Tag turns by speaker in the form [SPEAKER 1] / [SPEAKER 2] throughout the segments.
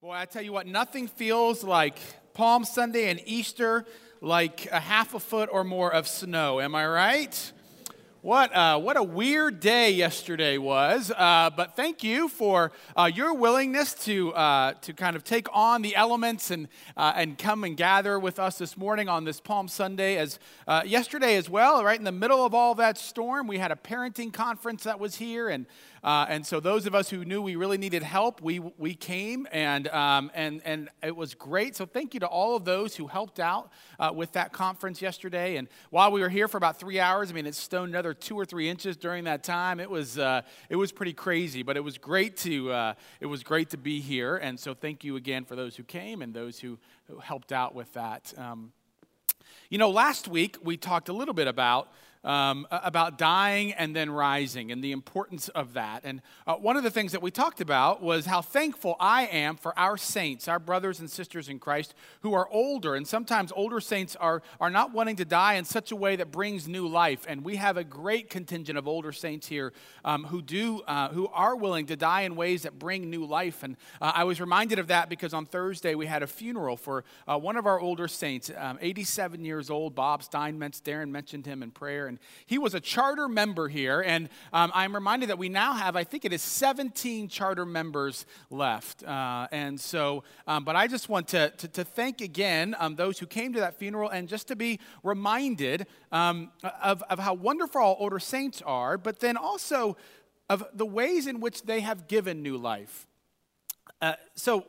[SPEAKER 1] Boy, I tell you what, nothing feels like Palm Sunday and Easter like a half a foot or more of snow. Am I right? What, uh, what a weird day yesterday was. Uh, but thank you for uh, your willingness to, uh, to kind of take on the elements and, uh, and come and gather with us this morning on this Palm Sunday. As yesterday as well, right in the middle of all that storm, we had a parenting conference that was here. And uh, and so those of us who knew we really needed help, we, we came and, um, and, and it was great. So thank you to all of those who helped out uh, with that conference yesterday. And while we were here for about three hours, I mean, it stoned another two or three inches during that time. It was, uh, it was pretty crazy, but it was great to, uh, it was great to be here. And so thank you again for those who came and those who, who helped out with that. Um, you know, last week we talked a little bit about um, about dying and then rising and the importance of that. And uh, one of the things that we talked about was how thankful I am for our saints, our brothers and sisters in Christ who are older. And sometimes older saints are, are not wanting to die in such a way that brings new life. And we have a great contingent of older saints here um, who, do, uh, who are willing to die in ways that bring new life. And uh, I was reminded of that because on Thursday we had a funeral for uh, one of our older saints, um, 87 years old, Bob Steinmetz. Darren mentioned him in prayer and he was a charter member here. And um, I'm reminded that we now have, I think it is 17 charter members left. Uh, and so, um, but I just want to, to, to thank again um, those who came to that funeral and just to be reminded um, of, of how wonderful all older saints are, but then also of the ways in which they have given new life. Uh, so,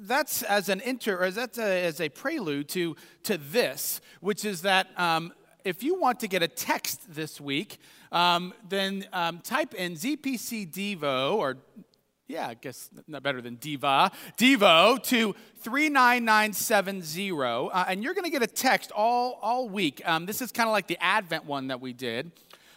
[SPEAKER 1] that's as an inter, or that's a, as a prelude to, to this, which is that um, if you want to get a text this week, um, then um, type in ZPC Devo or yeah, I guess not better than Diva, Devo to 39970. Uh, and you're going to get a text all, all week. Um, this is kind of like the Advent one that we did.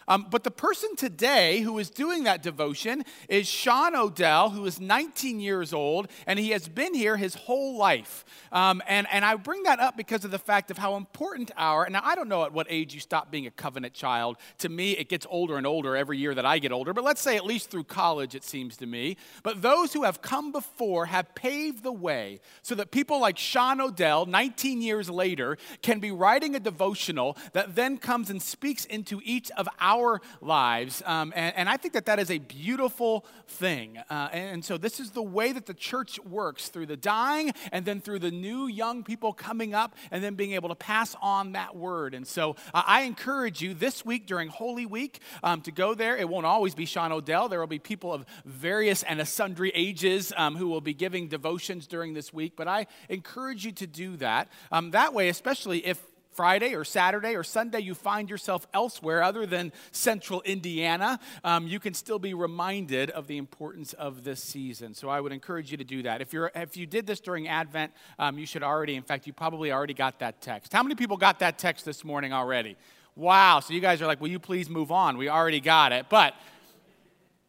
[SPEAKER 1] Um, but the person today who is doing that devotion is Sean Odell, who is 19 years old, and he has been here his whole life. Um, and, and I bring that up because of the fact of how important our, now I don't know at what age you stop being a covenant child. To me, it gets older and older every year that I get older, but let's say at least through college, it seems to me. But those who have come before have paved the way so that people like Sean Odell, 19 years later, can be writing a devotional that then comes and speaks into each of our our lives. Um, and, and, I think that that is a beautiful thing. Uh, and, and, so this is the way that the church works through the dying and then through the new young people coming up and then being able to pass on that word. And so uh, I encourage you this week during Holy Week um, to go there. It won't always be Sean Odell, there will be people of various and sundry ages um, who will be giving devotions during this week. But I encourage you to do that. Um, that way, especially if Friday or Saturday or Sunday you find yourself elsewhere other than central Indiana, um, you can still be reminded of the importance of this season. So I would encourage you to do that. If, you're, if you did this during Advent, um, you should already, in fact, you probably already got that text. How many people got that text this morning already? Wow. So you guys are like, will you please move on? We already got it. But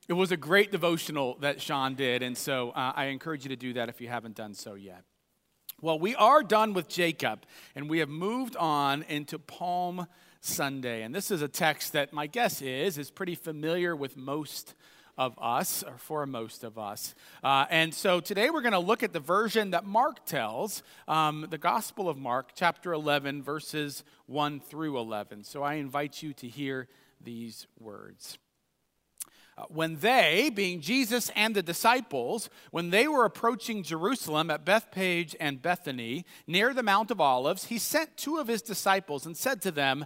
[SPEAKER 1] it was a great devotional that Sean did. And so uh, I encourage you to do that if you haven't done so yet. Well, we are done with Jacob, and we have moved on into Palm Sunday. And this is a text that my guess is is pretty familiar with most of us, or for most of us. Uh, and so today we're going to look at the version that Mark tells, um, the Gospel of Mark, chapter 11, verses 1 through 11. So I invite you to hear these words. Uh, when they, being Jesus and the disciples, when they were approaching Jerusalem at Bethphage and Bethany, near the Mount of Olives, he sent two of his disciples and said to them,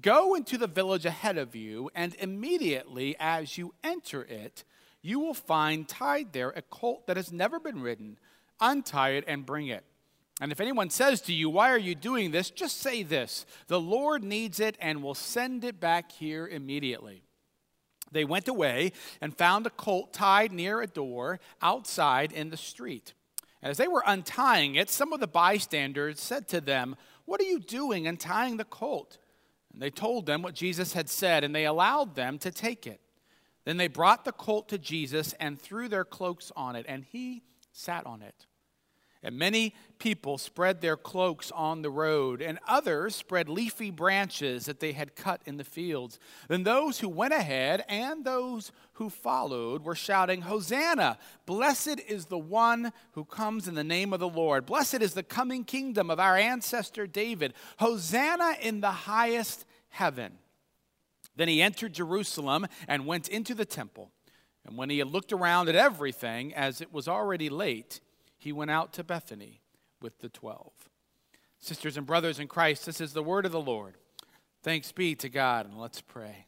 [SPEAKER 1] Go into the village ahead of you, and immediately as you enter it, you will find tied there a colt that has never been ridden. Untie it and bring it. And if anyone says to you, Why are you doing this? just say this The Lord needs it and will send it back here immediately. They went away and found a colt tied near a door outside in the street. As they were untying it, some of the bystanders said to them, What are you doing untying the colt? And they told them what Jesus had said, and they allowed them to take it. Then they brought the colt to Jesus and threw their cloaks on it, and he sat on it. And many people spread their cloaks on the road, and others spread leafy branches that they had cut in the fields. Then those who went ahead and those who followed were shouting, Hosanna! Blessed is the one who comes in the name of the Lord. Blessed is the coming kingdom of our ancestor David. Hosanna in the highest heaven. Then he entered Jerusalem and went into the temple. And when he had looked around at everything, as it was already late, he went out to Bethany with the twelve. Sisters and brothers in Christ, this is the word of the Lord. Thanks be to God, and let's pray.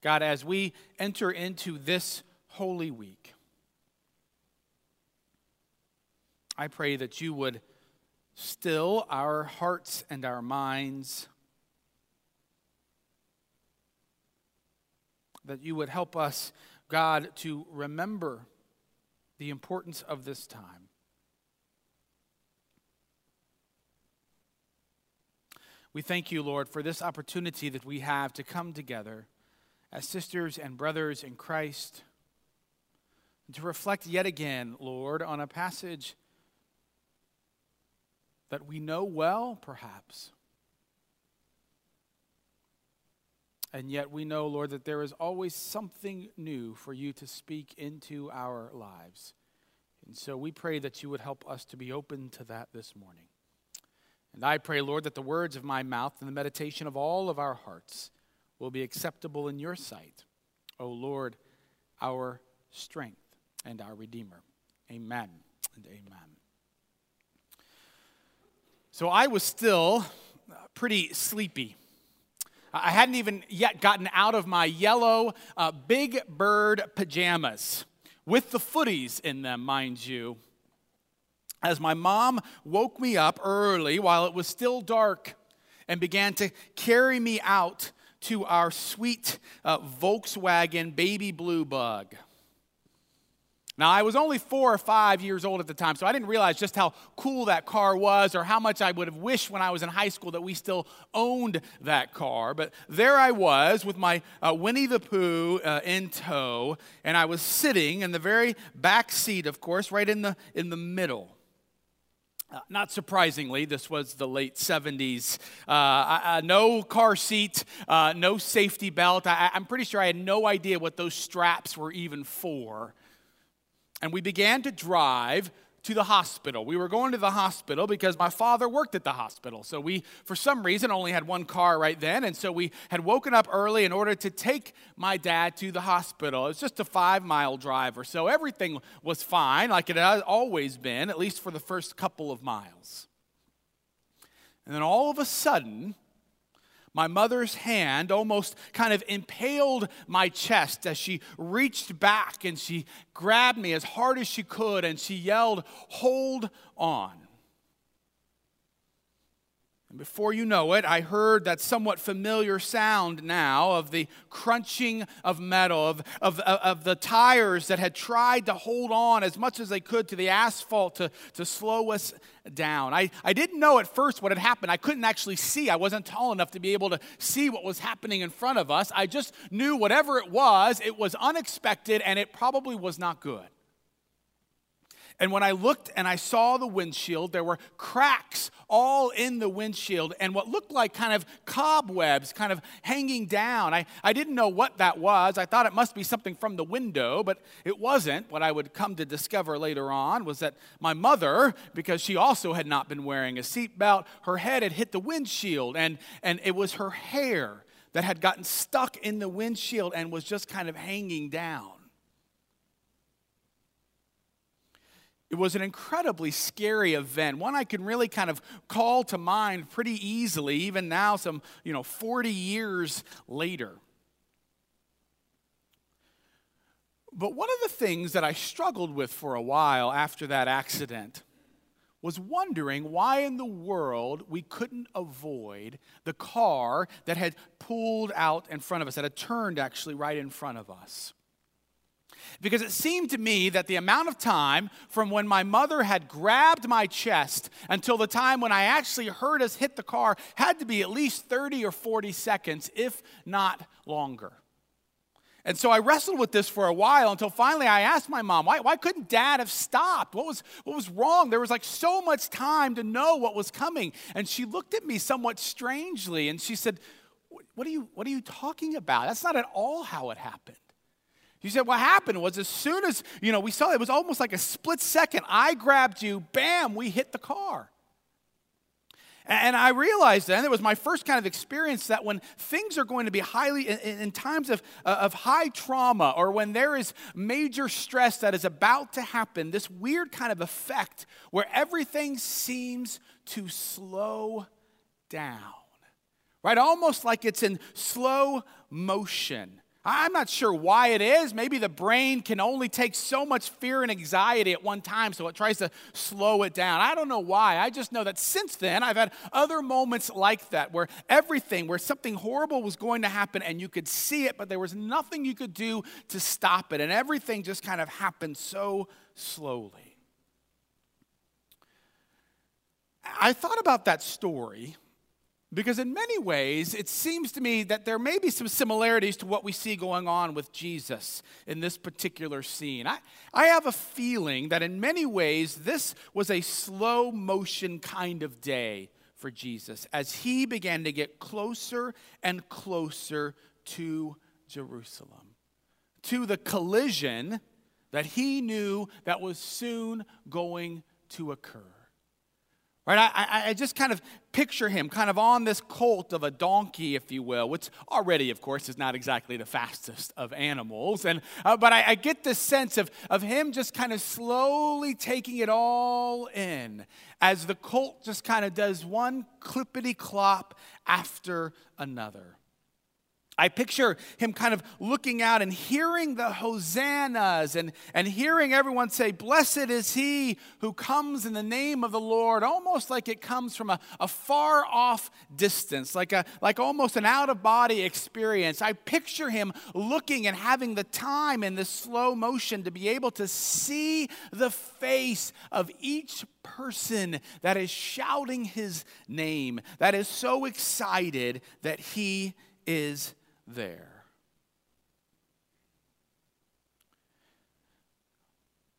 [SPEAKER 1] God, as we enter into this holy week, I pray that you would still our hearts and our minds, that you would help us God, to remember the importance of this time. We thank you, Lord, for this opportunity that we have to come together as sisters and brothers in Christ and to reflect yet again, Lord, on a passage that we know well, perhaps And yet we know, Lord, that there is always something new for you to speak into our lives. And so we pray that you would help us to be open to that this morning. And I pray, Lord, that the words of my mouth and the meditation of all of our hearts will be acceptable in your sight. O Lord, our strength and our Redeemer. Amen and amen. So I was still pretty sleepy I hadn't even yet gotten out of my yellow uh, big bird pajamas with the footies in them, mind you. As my mom woke me up early while it was still dark and began to carry me out to our sweet uh, Volkswagen baby blue bug. Now, I was only four or five years old at the time, so I didn't realize just how cool that car was or how much I would have wished when I was in high school that we still owned that car. But there I was with my uh, Winnie the Pooh uh, in tow, and I was sitting in the very back seat, of course, right in the, in the middle. Uh, not surprisingly, this was the late 70s. Uh, uh, no car seat, uh, no safety belt. I, I'm pretty sure I had no idea what those straps were even for and we began to drive to the hospital. We were going to the hospital because my father worked at the hospital. So we, for some reason, only had one car right then. And so we had woken up early in order to take my dad to the hospital. It was just a five mile drive or so. Everything was fine, like it had always been, at least for the first couple of miles. And then all of a sudden, my mother's hand almost kind of impaled my chest as she reached back and she grabbed me as hard as she could and she yelled, Hold on. And before you know it, I heard that somewhat familiar sound now of the crunching of metal, of, of, of the tires that had tried to hold on as much as they could to the asphalt to, to slow us down. I, I didn't know at first what had happened. I couldn't actually see. I wasn't tall enough to be able to see what was happening in front of us. I just knew whatever it was, it was unexpected and it probably was not good. And when I looked and I saw the windshield, there were cracks all in the windshield and what looked like kind of cobwebs kind of hanging down. I, I didn't know what that was. I thought it must be something from the window, but it wasn't. What I would come to discover later on was that my mother, because she also had not been wearing a seatbelt, her head had hit the windshield and, and it was her hair that had gotten stuck in the windshield and was just kind of hanging down. It was an incredibly scary event, one I can really kind of call to mind pretty easily, even now, some, you know, 40 years later. But one of the things that I struggled with for a while after that accident was wondering why in the world we couldn't avoid the car that had pulled out in front of us, that had turned actually right in front of us. Because it seemed to me that the amount of time from when my mother had grabbed my chest until the time when I actually heard us hit the car had to be at least 30 or 40 seconds, if not longer. And so I wrestled with this for a while until finally I asked my mom, why, why couldn't dad have stopped? What was, what was wrong? There was like so much time to know what was coming. And she looked at me somewhat strangely and she said, What are you, what are you talking about? That's not at all how it happened. She said, What happened was as soon as, you know, we saw it was almost like a split second. I grabbed you, bam, we hit the car. And I realized then, it was my first kind of experience that when things are going to be highly, in, in, times of, uh, of high trauma or when there is major stress that is about to happen, this weird kind of effect where everything seems to slow down, right? Almost like it's in slow motion. I'm not sure why it is. Maybe the brain can only take so much fear and anxiety at one time, so it tries to slow it down. I don't know why. I just know that since then, I've had other moments like that where everything, where something horrible was going to happen and you could see it, but there was nothing you could do to stop it. And everything just kind of happened so slowly. I thought about that story because, in many ways, it seems to me that there may be some similarities to what we see going on with Jesus in this particular scene. I, I have a feeling that, in many ways, this was a slow motion kind of day for Jesus as he began to get closer and closer to Jerusalem, to the collision that he knew that was soon going to occur. Right? I, I, just kind of picture him kind of on this colt of a donkey, if you will, which already, of course, is not exactly the fastest of animals. And, uh, but I, I get this sense of, of him just kind of slowly taking it all in as the colt just kind of does one clippity clop after another. I picture him kind of looking out and hearing the hosannas and, and hearing everyone say, Blessed is he who comes in the name of the Lord, almost like it comes from a, a far off distance, like, a, like almost an out of body experience. I picture him looking and having the time in this slow motion to be able to see the face of each person that is shouting his name, that is so excited that he is there.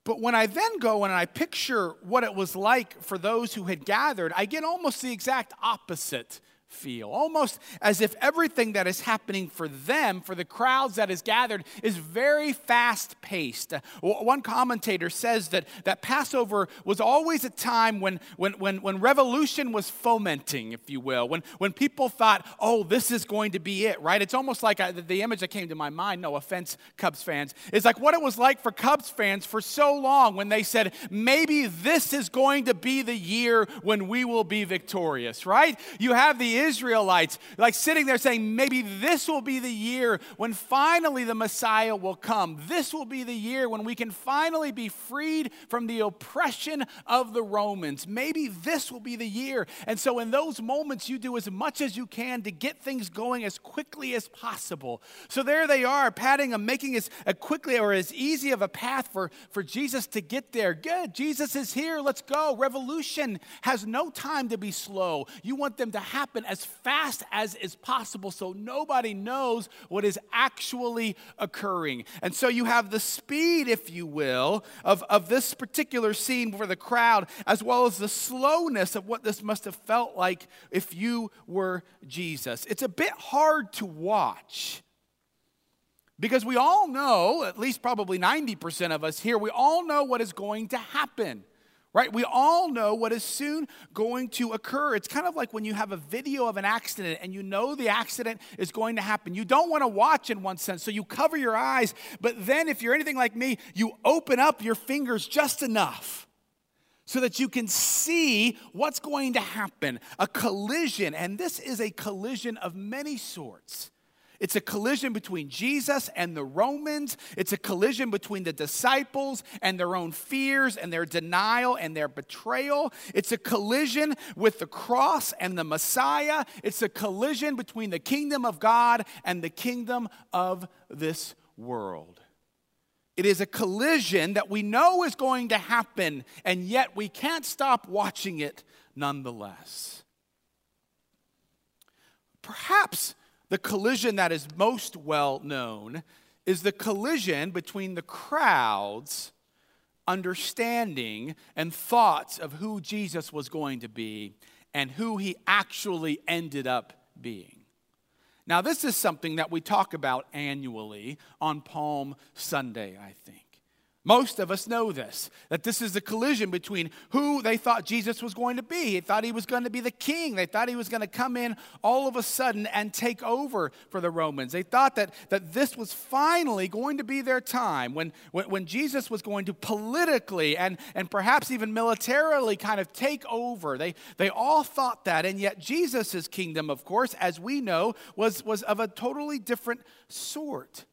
[SPEAKER 1] But when I then go and I picture what it was like for those who had gathered, I get almost the exact opposite feel. Almost as if everything that is happening for them, for the crowds that is gathered, is very fast paced. One commentator says that, that Passover was always a time when, when, when, when revolution was fomenting, if you will, when, when people thought, oh, this is going to be it, right? It's almost like uh, I, the image that came to my mind, no offense, Cubs fans, is like what it was like for Cubs fans for so long when they said, maybe this is going to be the year when we will be victorious, right? You have the Israelites, like sitting there saying, maybe this will be the year when finally the Messiah will come. This will be the year when we can finally be freed from the oppression of the Romans. Maybe this will be the year. And so, in those moments, you do as much as you can to get things going as quickly as possible. So, there they are, patting them, making as quickly or as easy of a path for, for Jesus to get there. Good, Jesus is here, let's go. Revolution has no time to be slow. You want them to happen as fast as is possible so nobody knows what is actually occurring. And so you have the speed, if you will, of, of this particular scene for the crowd, as well as the slowness of what this must have felt like if you were Jesus. It's a bit hard to watch. Because we all know, at least probably 90% of us here, we all know what is going to happen right? We all know what is soon going to occur. It's kind of like when you have a video of an accident and you know the accident is going to happen. You don't want to watch in one sense, so you cover your eyes. But then, if you're anything like me, you open up your fingers just enough so that you can see what's going to happen a collision. And this is a collision of many sorts. It's a collision between Jesus and the Romans. It's a collision between the disciples and their own fears and their denial and their betrayal. It's a collision with the cross and the Messiah. It's a collision between the kingdom of God and the kingdom of this world. It is a collision that we know is going to happen, and yet we can't stop watching it nonetheless. Perhaps the collision that is most well known is the collision between the crowd's understanding and thoughts of who Jesus was going to be and who he actually ended up being. Now, this is something that we talk about annually on Palm Sunday, I think. Most of us know this that this is the collision between who they thought Jesus was going to be. They thought he was going to be the king. They thought he was going to come in all of a sudden and take over for the Romans. They thought that, that this was finally going to be their time when, when, when Jesus was going to politically and, and perhaps even militarily kind of take over. They, they all thought that. And yet, Jesus' kingdom, of course, as we know, was, was of a totally different sort.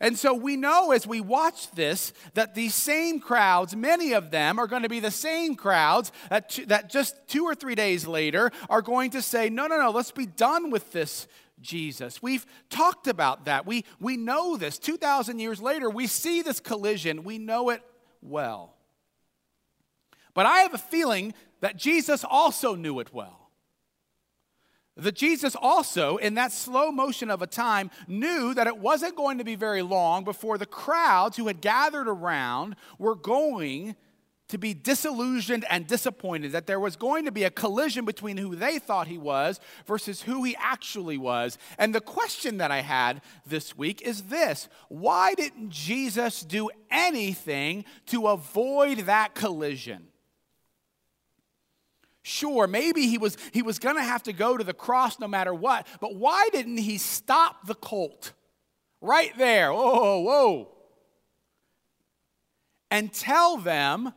[SPEAKER 1] And so we know as we watch this that these same crowds, many of them are going to be the same crowds that, that just two or three days later are going to say, no, no, no, let's be done with this Jesus. We've talked about that. We, we know this. 2,000 years later, we see this collision. We know it well. But I have a feeling that Jesus also knew it well that Jesus also, in that slow motion of a time, knew that it wasn't going to be very long before the crowds who had gathered around were going to be disillusioned and disappointed, that there was going to be a collision between who they thought he was versus who he actually was. And the question that I had this week is this Why didn't Jesus do anything to avoid that collision? Sure, maybe he was, he was going to have to go to the cross no matter what, but why didn't he stop the colt right there? Whoa, whoa. And tell them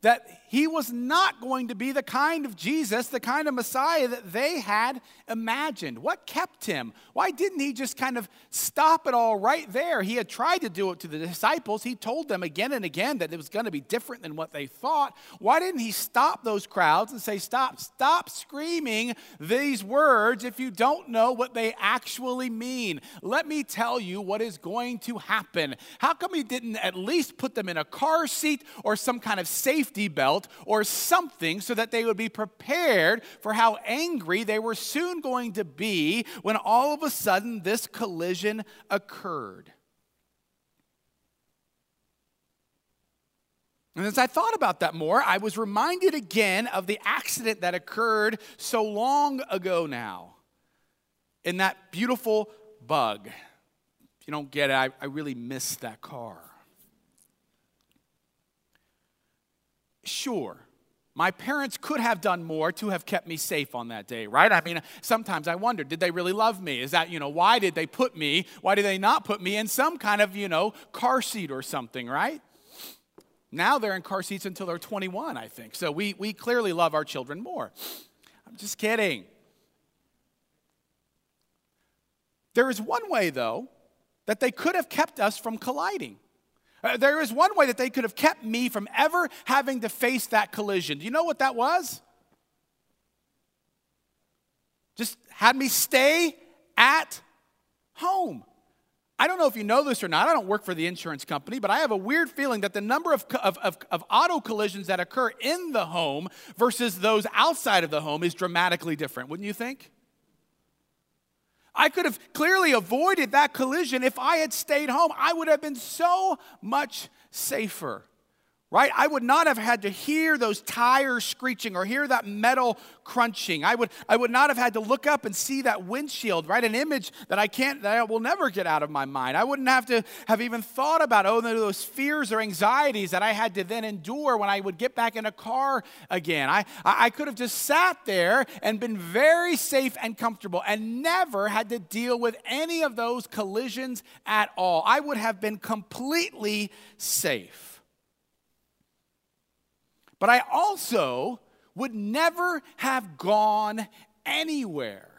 [SPEAKER 1] that he was not going to be the kind of Jesus, the kind of Messiah that they had imagined. What kept him? Why didn't he just kind of stop it all right there? He had tried to do it to the disciples. He told them again and again that it was going to be different than what they thought. Why didn't he stop those crowds and say, Stop, stop screaming these words if you don't know what they actually mean? Let me tell you what is going to happen. How come he didn't at least put them in a car seat or some kind of safety belt? Or something so that they would be prepared for how angry they were soon going to be when all of a sudden this collision occurred. And as I thought about that more, I was reminded again of the accident that occurred so long ago now in that beautiful bug. If you don't get it, I, I really miss that car. Sure, my parents could have done more to have kept me safe on that day, right? I mean, sometimes I wonder, did they really love me? Is that, you know, why did they put me, why did they not put me in some kind of, you know, car seat or something, right? Now they're in car seats until they're 21, I think. So we, we clearly love our children more. I'm just kidding. There is one way, though, that they could have kept us from colliding. Uh, there is one way that they could have kept me from ever having to face that collision. Do you know what that was? Just had me stay at home. I don't know if you know this or not. I don't work for the insurance company, but I have a weird feeling that the number of, of, of, of, auto collisions that occur in the home versus those outside of the home is dramatically different, wouldn't you think? I could have clearly avoided that collision if I had stayed home. I would have been so much safer right? I would not have had to hear those tires screeching or hear that metal crunching. I would, I would not have had to look up and see that windshield, right? An image that I can't, that I will never get out of my mind. I wouldn't have to have even thought about, oh, those fears or anxieties that I had to then endure when I would get back in a car again. I, I could have just sat there and been very safe and comfortable and never had to deal with any of those collisions at all. I would have been completely safe. But I also would never have gone anywhere.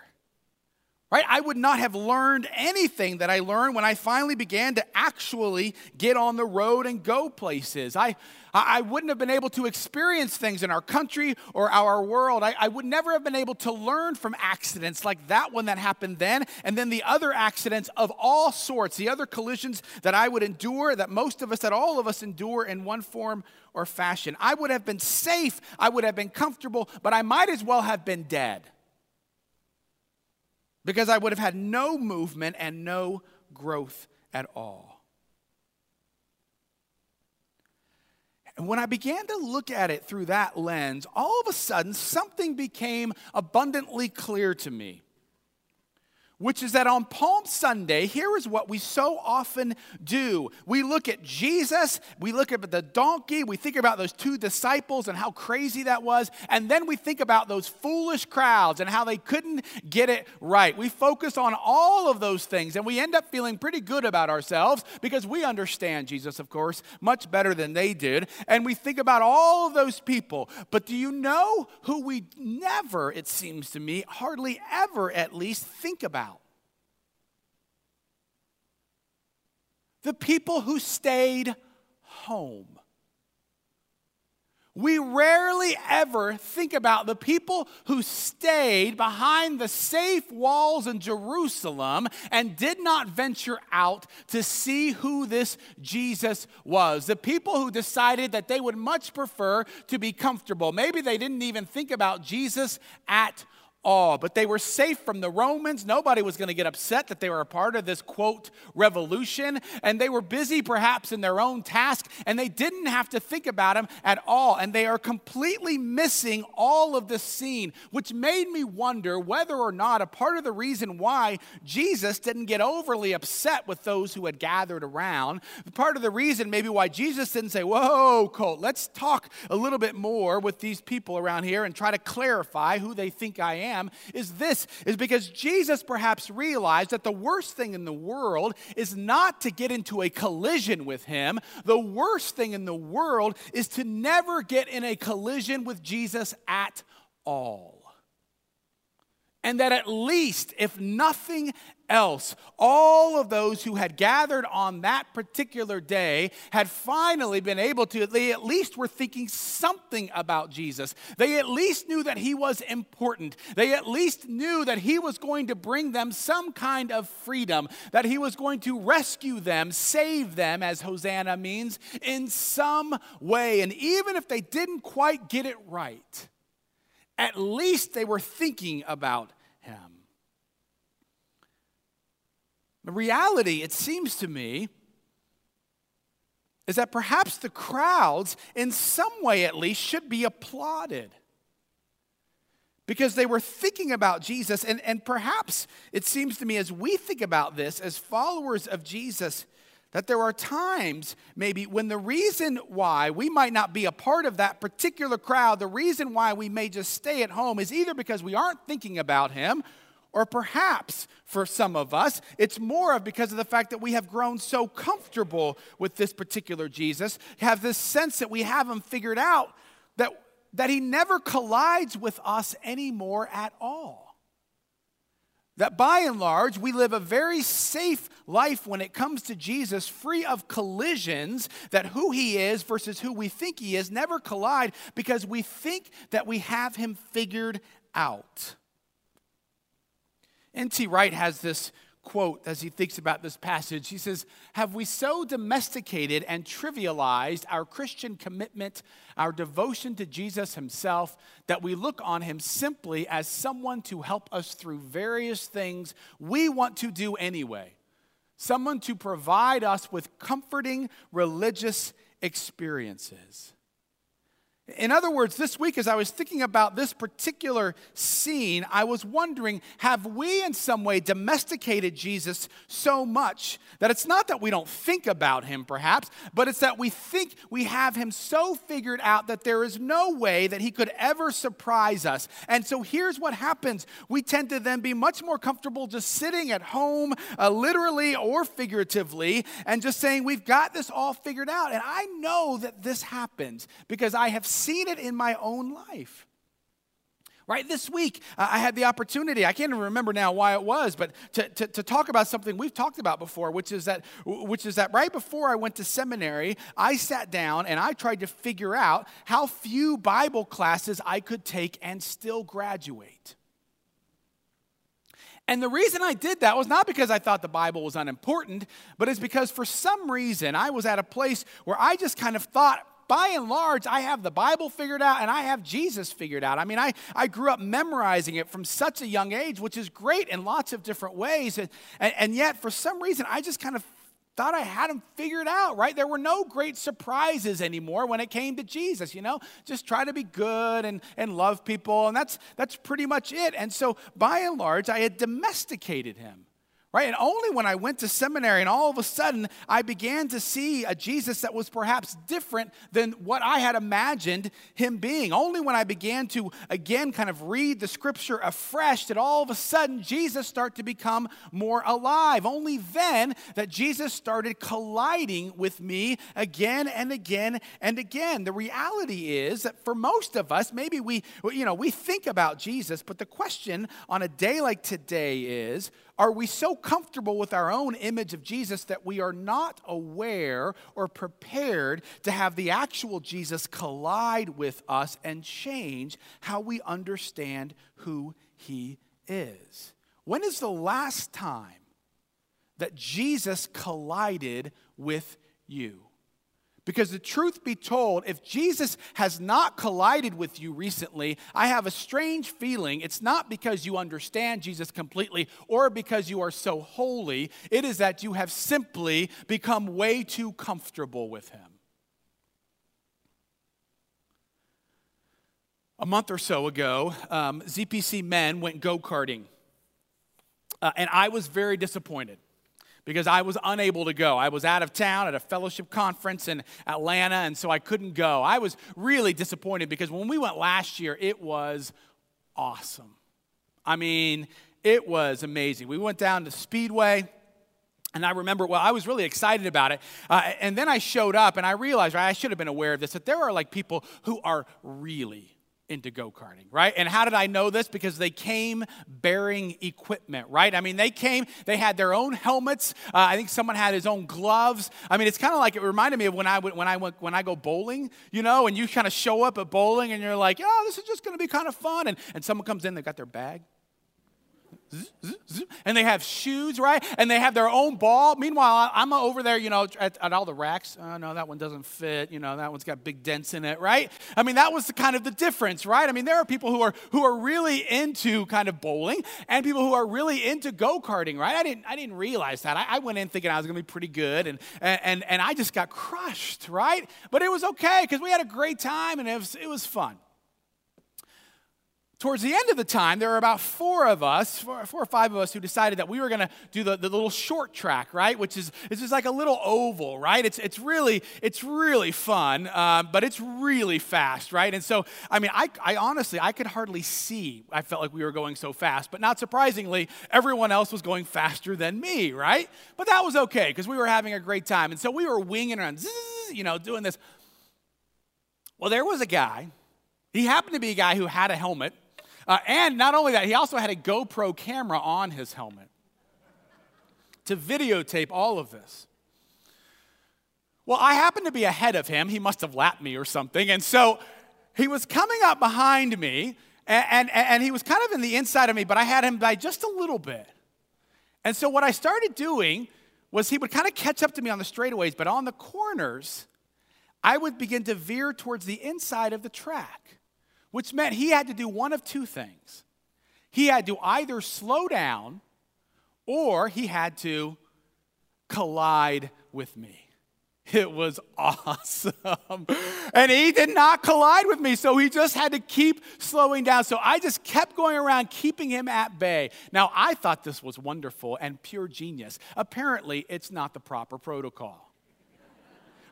[SPEAKER 1] Right? I would not have learned anything that I learned when I finally began to actually get on the road and go places. I, I wouldn't have been able to experience things in our country or our world. I, I would never have been able to learn from accidents like that one that happened then, and then the other accidents of all sorts, the other collisions that I would endure, that most of us, that all of us endure in one form or fashion. I would have been safe, I would have been comfortable, but I might as well have been dead because I would have had no movement and no growth at all. And when I began to look at it through that lens, all of a sudden something became abundantly clear to me which is that on Palm Sunday, here is what we so often do. We look at Jesus, we look at the donkey, we think about those two disciples and how crazy that was, and then we think about those foolish crowds and how they couldn't get it right. We focus on all of those things and we end up feeling pretty good about ourselves because we understand Jesus, of course, much better than they did. And we think about all of those people. But do you know who we never, it seems to me, hardly ever at least think about? The people who stayed home. We rarely ever think about the people who stayed behind the safe walls in Jerusalem and did not venture out to see who this Jesus was. The people who decided that they would much prefer to be comfortable. Maybe they didn't even think about Jesus at all. But they were safe from the Romans. Nobody was going to get upset that they were a part of this, quote, revolution. And they were busy perhaps in their own task, and they didn't have to think about him at all. And they are completely missing all of the scene, which made me wonder whether or not a part of the reason why Jesus didn't get overly upset with those who had gathered around, part of the reason maybe why Jesus didn't say, Whoa, Colt, let's talk a little bit more with these people around here and try to clarify who they think I am am is this is because Jesus perhaps realized that the worst thing in the world is not to get into a collision with him. The worst thing in the world is to never get in a collision with Jesus at all and that at least, if nothing else, all of those who had gathered on that particular day had finally been able to, they at least were thinking something about Jesus. They at least knew that he was important. They at least knew that he was going to bring them some kind of freedom, that he was going to rescue them, save them, as Hosanna means, in some way. And even if they didn't quite get it right, at least they were thinking about him. The reality, it seems to me, is that perhaps the crowds, in some way at least, should be applauded. Because they were thinking about Jesus, and, and perhaps it seems to me as we think about this as followers of Jesus, that there are times, maybe, when the reason why we might not be a part of that particular crowd, the reason why we may just stay at home is either because we aren't thinking about Him, or perhaps for some of us, it's more of because of the fact that we have grown so comfortable with this particular Jesus, have this sense that we have Him figured out, that, that He never collides with us anymore at all that by and large, we live a very safe life when it comes to Jesus, free of collisions, that who he is versus who we think he is never collide because we think that we have him figured out. N.T. Wright has this quote as he thinks about this passage. He says, Have we so domesticated and trivialized our Christian commitment, our devotion to Jesus himself, that we look on him simply as someone to help us through various things we want to do anyway? Someone to provide us with comforting religious experiences. In other words, this week, as I was thinking about this particular scene, I was wondering have we in some way domesticated Jesus so much that it's not that we don't think about him, perhaps, but it's that we think we have him so figured out that there is no way that he could ever surprise us. And so here's what happens we tend to then be much more comfortable just sitting at home, uh, literally or figuratively, and just saying, We've got this all figured out. And I know that this happens because I have seen it in my own life. Right this week, I had the opportunity, I can't even remember now why it was, but to, to, to, talk about something we've talked about before, which is, that, which is that right before I went to seminary, I sat down and I tried to figure out how few Bible classes I could take and still graduate. And the reason I did that was not because I thought the Bible was unimportant, but it's because for some reason I was at a place where I just kind of thought by and large, I have the Bible figured out and I have Jesus figured out. I mean, I, I grew up memorizing it from such a young age, which is great in lots of different ways. And, and, and yet, for some reason, I just kind of thought I had him figured out, right? There were no great surprises anymore when it came to Jesus, you know? Just try to be good and, and love people, and that's, that's pretty much it. And so, by and large, I had domesticated him right? And only when I went to seminary and all of a sudden I began to see a Jesus that was perhaps different than what I had imagined him being. Only when I began to again kind of read the scripture afresh did all of a sudden Jesus start to become more alive. Only then that Jesus started colliding with me again and again and again. The reality is that for most of us, maybe we you know, we think about Jesus, but the question on a day like today is are we so comfortable with our own image of Jesus that we are not aware or prepared to have the actual Jesus collide with us and change how we understand who he is? When is the last time that Jesus collided with you? Because the truth be told, if Jesus has not collided with you recently, I have a strange feeling it's not because you understand Jesus completely or because you are so holy. It is that you have simply become way too comfortable with him. A month or so ago, um, ZPC men went go karting. Uh, and I was very disappointed because I was unable to go. I was out of town at a fellowship conference in Atlanta, and so I couldn't go. I was really disappointed because when we went last year, it was awesome. I mean, it was amazing. We went down to Speedway. And I remember, well, I was really excited about it. Uh, and then I showed up and I realized, right, I should have been aware of this, that there are like people who are really into go karting, right? And how did I know this? Because they came bearing equipment, right? I mean, they came, they had their own helmets. Uh, I think someone had his own gloves. I mean, it's kind of like it reminded me of when I went, when I went when I go bowling, you know, and you kind of show up at bowling and you're like, oh, this is just going to be kind of fun, and and someone comes in, they've got their bag, and they have shoes, right? And they have their own ball. Meanwhile, I'm over there, you know, at, at all the racks. Oh, no, that one doesn't fit. You know, that one's got big dents in it, right? I mean, that was the kind of the difference, right? I mean, there are people who are who are really into kind of bowling and people who are really into go karting, right? I didn't I didn't realize that. I, I went in thinking I was going to be pretty good, and and and I just got crushed, right? But it was okay because we had a great time and it was it was fun towards the end of the time, there were about four of us, four, four or five of us, who decided that we were going to do the, the little short track, right? Which is it's just like a little oval, right? It's it's really it's really fun, uh, but it's really fast, right? And so, I mean, I, I honestly I could hardly see. I felt like we were going so fast, but not surprisingly, everyone else was going faster than me, right? But that was okay because we were having a great time, and so we were winging around, zzz, you know, doing this. Well, there was a guy. He happened to be a guy who had a helmet uh, and not only that, he also had a GoPro camera on his helmet to videotape all of this. Well, I happened to be ahead of him. He must have lapped me or something. And so he was coming up behind me, and, and, and he was kind of in the inside of me, but I had him by just a little bit. And so what I started doing was he would kind of catch up to me on the straightaways, but on the corners, I would begin to veer towards the inside of the track which meant he had to do one of two things. He had to either slow down or he had to collide with me. It was awesome. And he did not collide with me, so he just had to keep slowing down. So I just kept going around, keeping him at bay. Now, I thought this was wonderful and pure genius. Apparently, it's not the proper protocol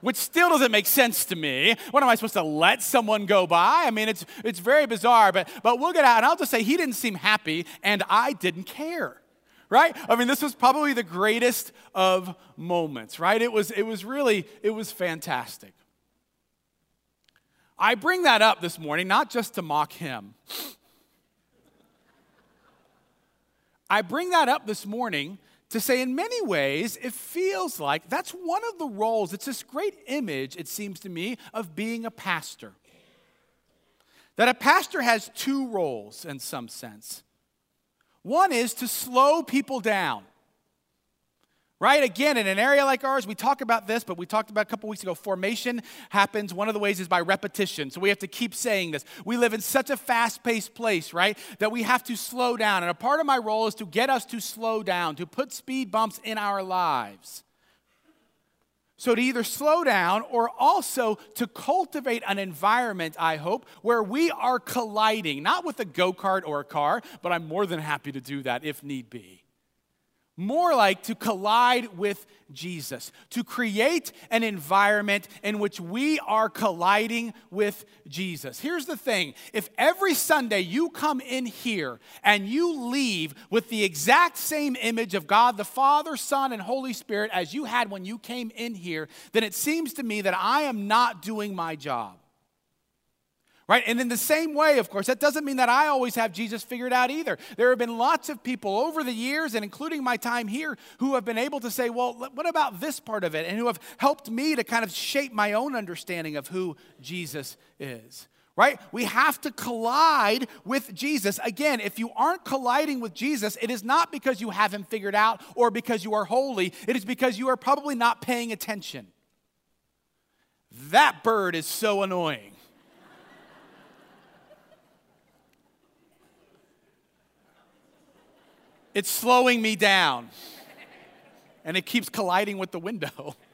[SPEAKER 1] which still doesn't make sense to me. What am I supposed to let someone go by? I mean, it's, it's very bizarre, but, but we'll get out. And I'll just say he didn't seem happy, and I didn't care. Right? I mean, this was probably the greatest of moments, right? It was, it was really, it was fantastic. I bring that up this morning, not just to mock him. I bring that up this morning to say, in many ways, it feels like that's one of the roles. It's this great image, it seems to me, of being a pastor. That a pastor has two roles in some sense. One is to slow people down right? Again, in an area like ours, we talk about this, but we talked about a couple weeks ago. Formation happens. One of the ways is by repetition. So we have to keep saying this. We live in such a fast paced place, right? That we have to slow down. And a part of my role is to get us to slow down, to put speed bumps in our lives. So, to either slow down or also to cultivate an environment, I hope, where we are colliding, not with a go kart or a car, but I'm more than happy to do that if need be. More like to collide with Jesus, to create an environment in which we are colliding with Jesus. Here's the thing if every Sunday you come in here and you leave with the exact same image of God the Father, Son, and Holy Spirit as you had when you came in here, then it seems to me that I am not doing my job. Right? And in the same way, of course, that doesn't mean that I always have Jesus figured out either. There have been lots of people over the years, and including my time here, who have been able to say, well, what about this part of it? And who have helped me to kind of shape my own understanding of who Jesus is. Right? We have to collide with Jesus. Again, if you aren't colliding with Jesus, it is not because you haven't figured out or because you are holy. It is because you are probably not paying attention. That bird is so annoying. It's slowing me down. And it keeps colliding with the window.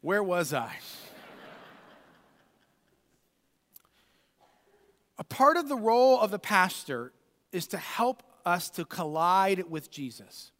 [SPEAKER 1] Where was I? A part of the role of the pastor is to help us to collide with Jesus.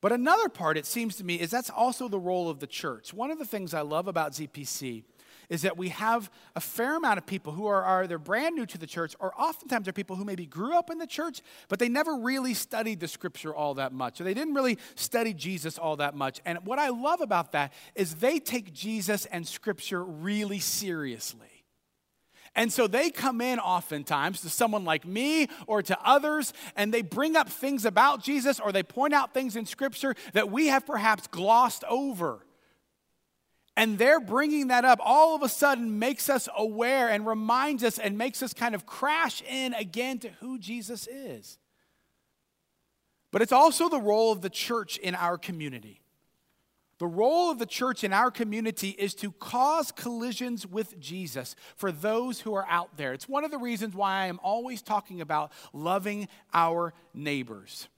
[SPEAKER 1] But another part, it seems to me, is that's also the role of the church. One of the things I love about ZPC is that we have a fair amount of people who are, either brand new to the church or oftentimes are people who maybe grew up in the church, but they never really studied the scripture all that much. Or they didn't really study Jesus all that much. And what I love about that is they take Jesus and scripture really seriously. And so they come in oftentimes to someone like me or to others, and they bring up things about Jesus or they point out things in Scripture that we have perhaps glossed over. And they're bringing that up all of a sudden makes us aware and reminds us and makes us kind of crash in again to who Jesus is. But it's also the role of the church in our community. The role of the church in our community is to cause collisions with Jesus for those who are out there. It's one of the reasons why I am always talking about loving our neighbors.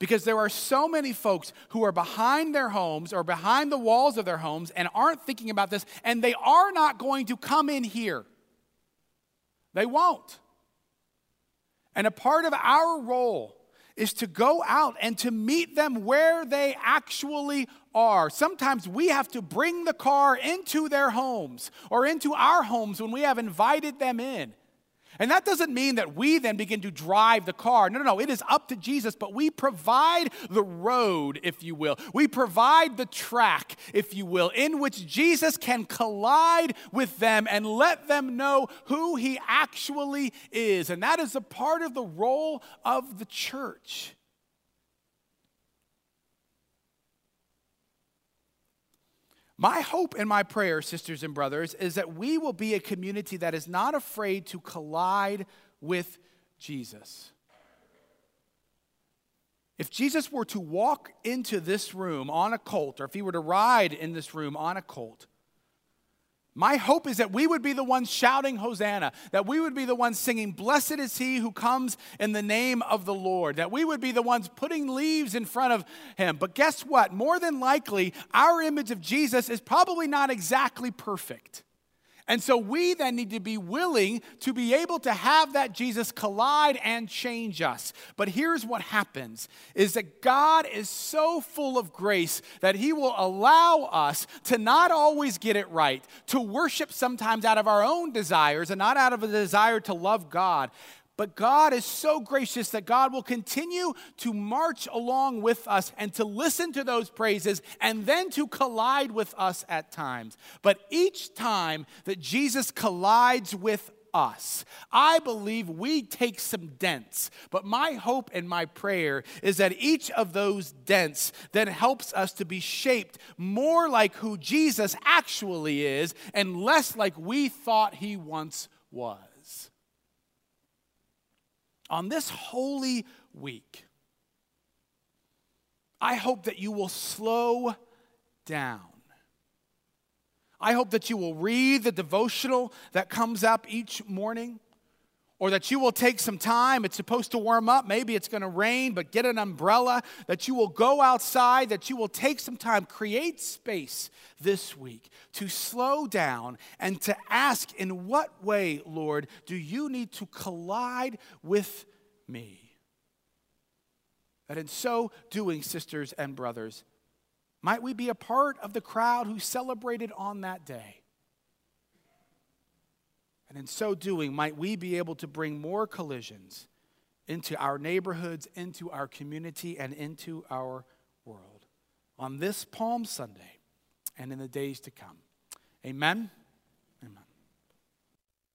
[SPEAKER 1] Because there are so many folks who are behind their homes or behind the walls of their homes and aren't thinking about this, and they are not going to come in here. They won't. And a part of our role is to go out and to meet them where they actually are. Sometimes we have to bring the car into their homes or into our homes when we have invited them in. And that doesn't mean that we then begin to drive the car. No, no, no. It is up to Jesus, but we provide the road, if you will. We provide the track, if you will, in which Jesus can collide with them and let them know who he actually is. And that is a part of the role of the church. My hope and my prayer, sisters and brothers, is that we will be a community that is not afraid to collide with Jesus. If Jesus were to walk into this room on a colt, or if he were to ride in this room on a colt, my hope is that we would be the ones shouting Hosanna, that we would be the ones singing, Blessed is he who comes in the name of the Lord, that we would be the ones putting leaves in front of him. But guess what? More than likely, our image of Jesus is probably not exactly perfect. And so we then need to be willing to be able to have that Jesus collide and change us. But here's what happens is that God is so full of grace that he will allow us to not always get it right, to worship sometimes out of our own desires and not out of a desire to love God. But God is so gracious that God will continue to march along with us and to listen to those praises and then to collide with us at times. But each time that Jesus collides with us. I believe we take some dents, but my hope and my prayer is that each of those dents then helps us to be shaped more like who Jesus actually is and less like we thought he once was on this holy week, I hope that you will slow down. I hope that you will read the devotional that comes up each morning, or that you will take some time. It's supposed to warm up. Maybe it's going to rain, but get an umbrella. That you will go outside, that you will take some time, create space this week to slow down and to ask, in what way, Lord, do you need to collide with me? That in so doing, sisters and brothers, might we be a part of the crowd who celebrated on that day and in so doing, might we be able to bring more collisions into our neighborhoods, into our community, and into our world on this Palm Sunday and in the days to come. Amen.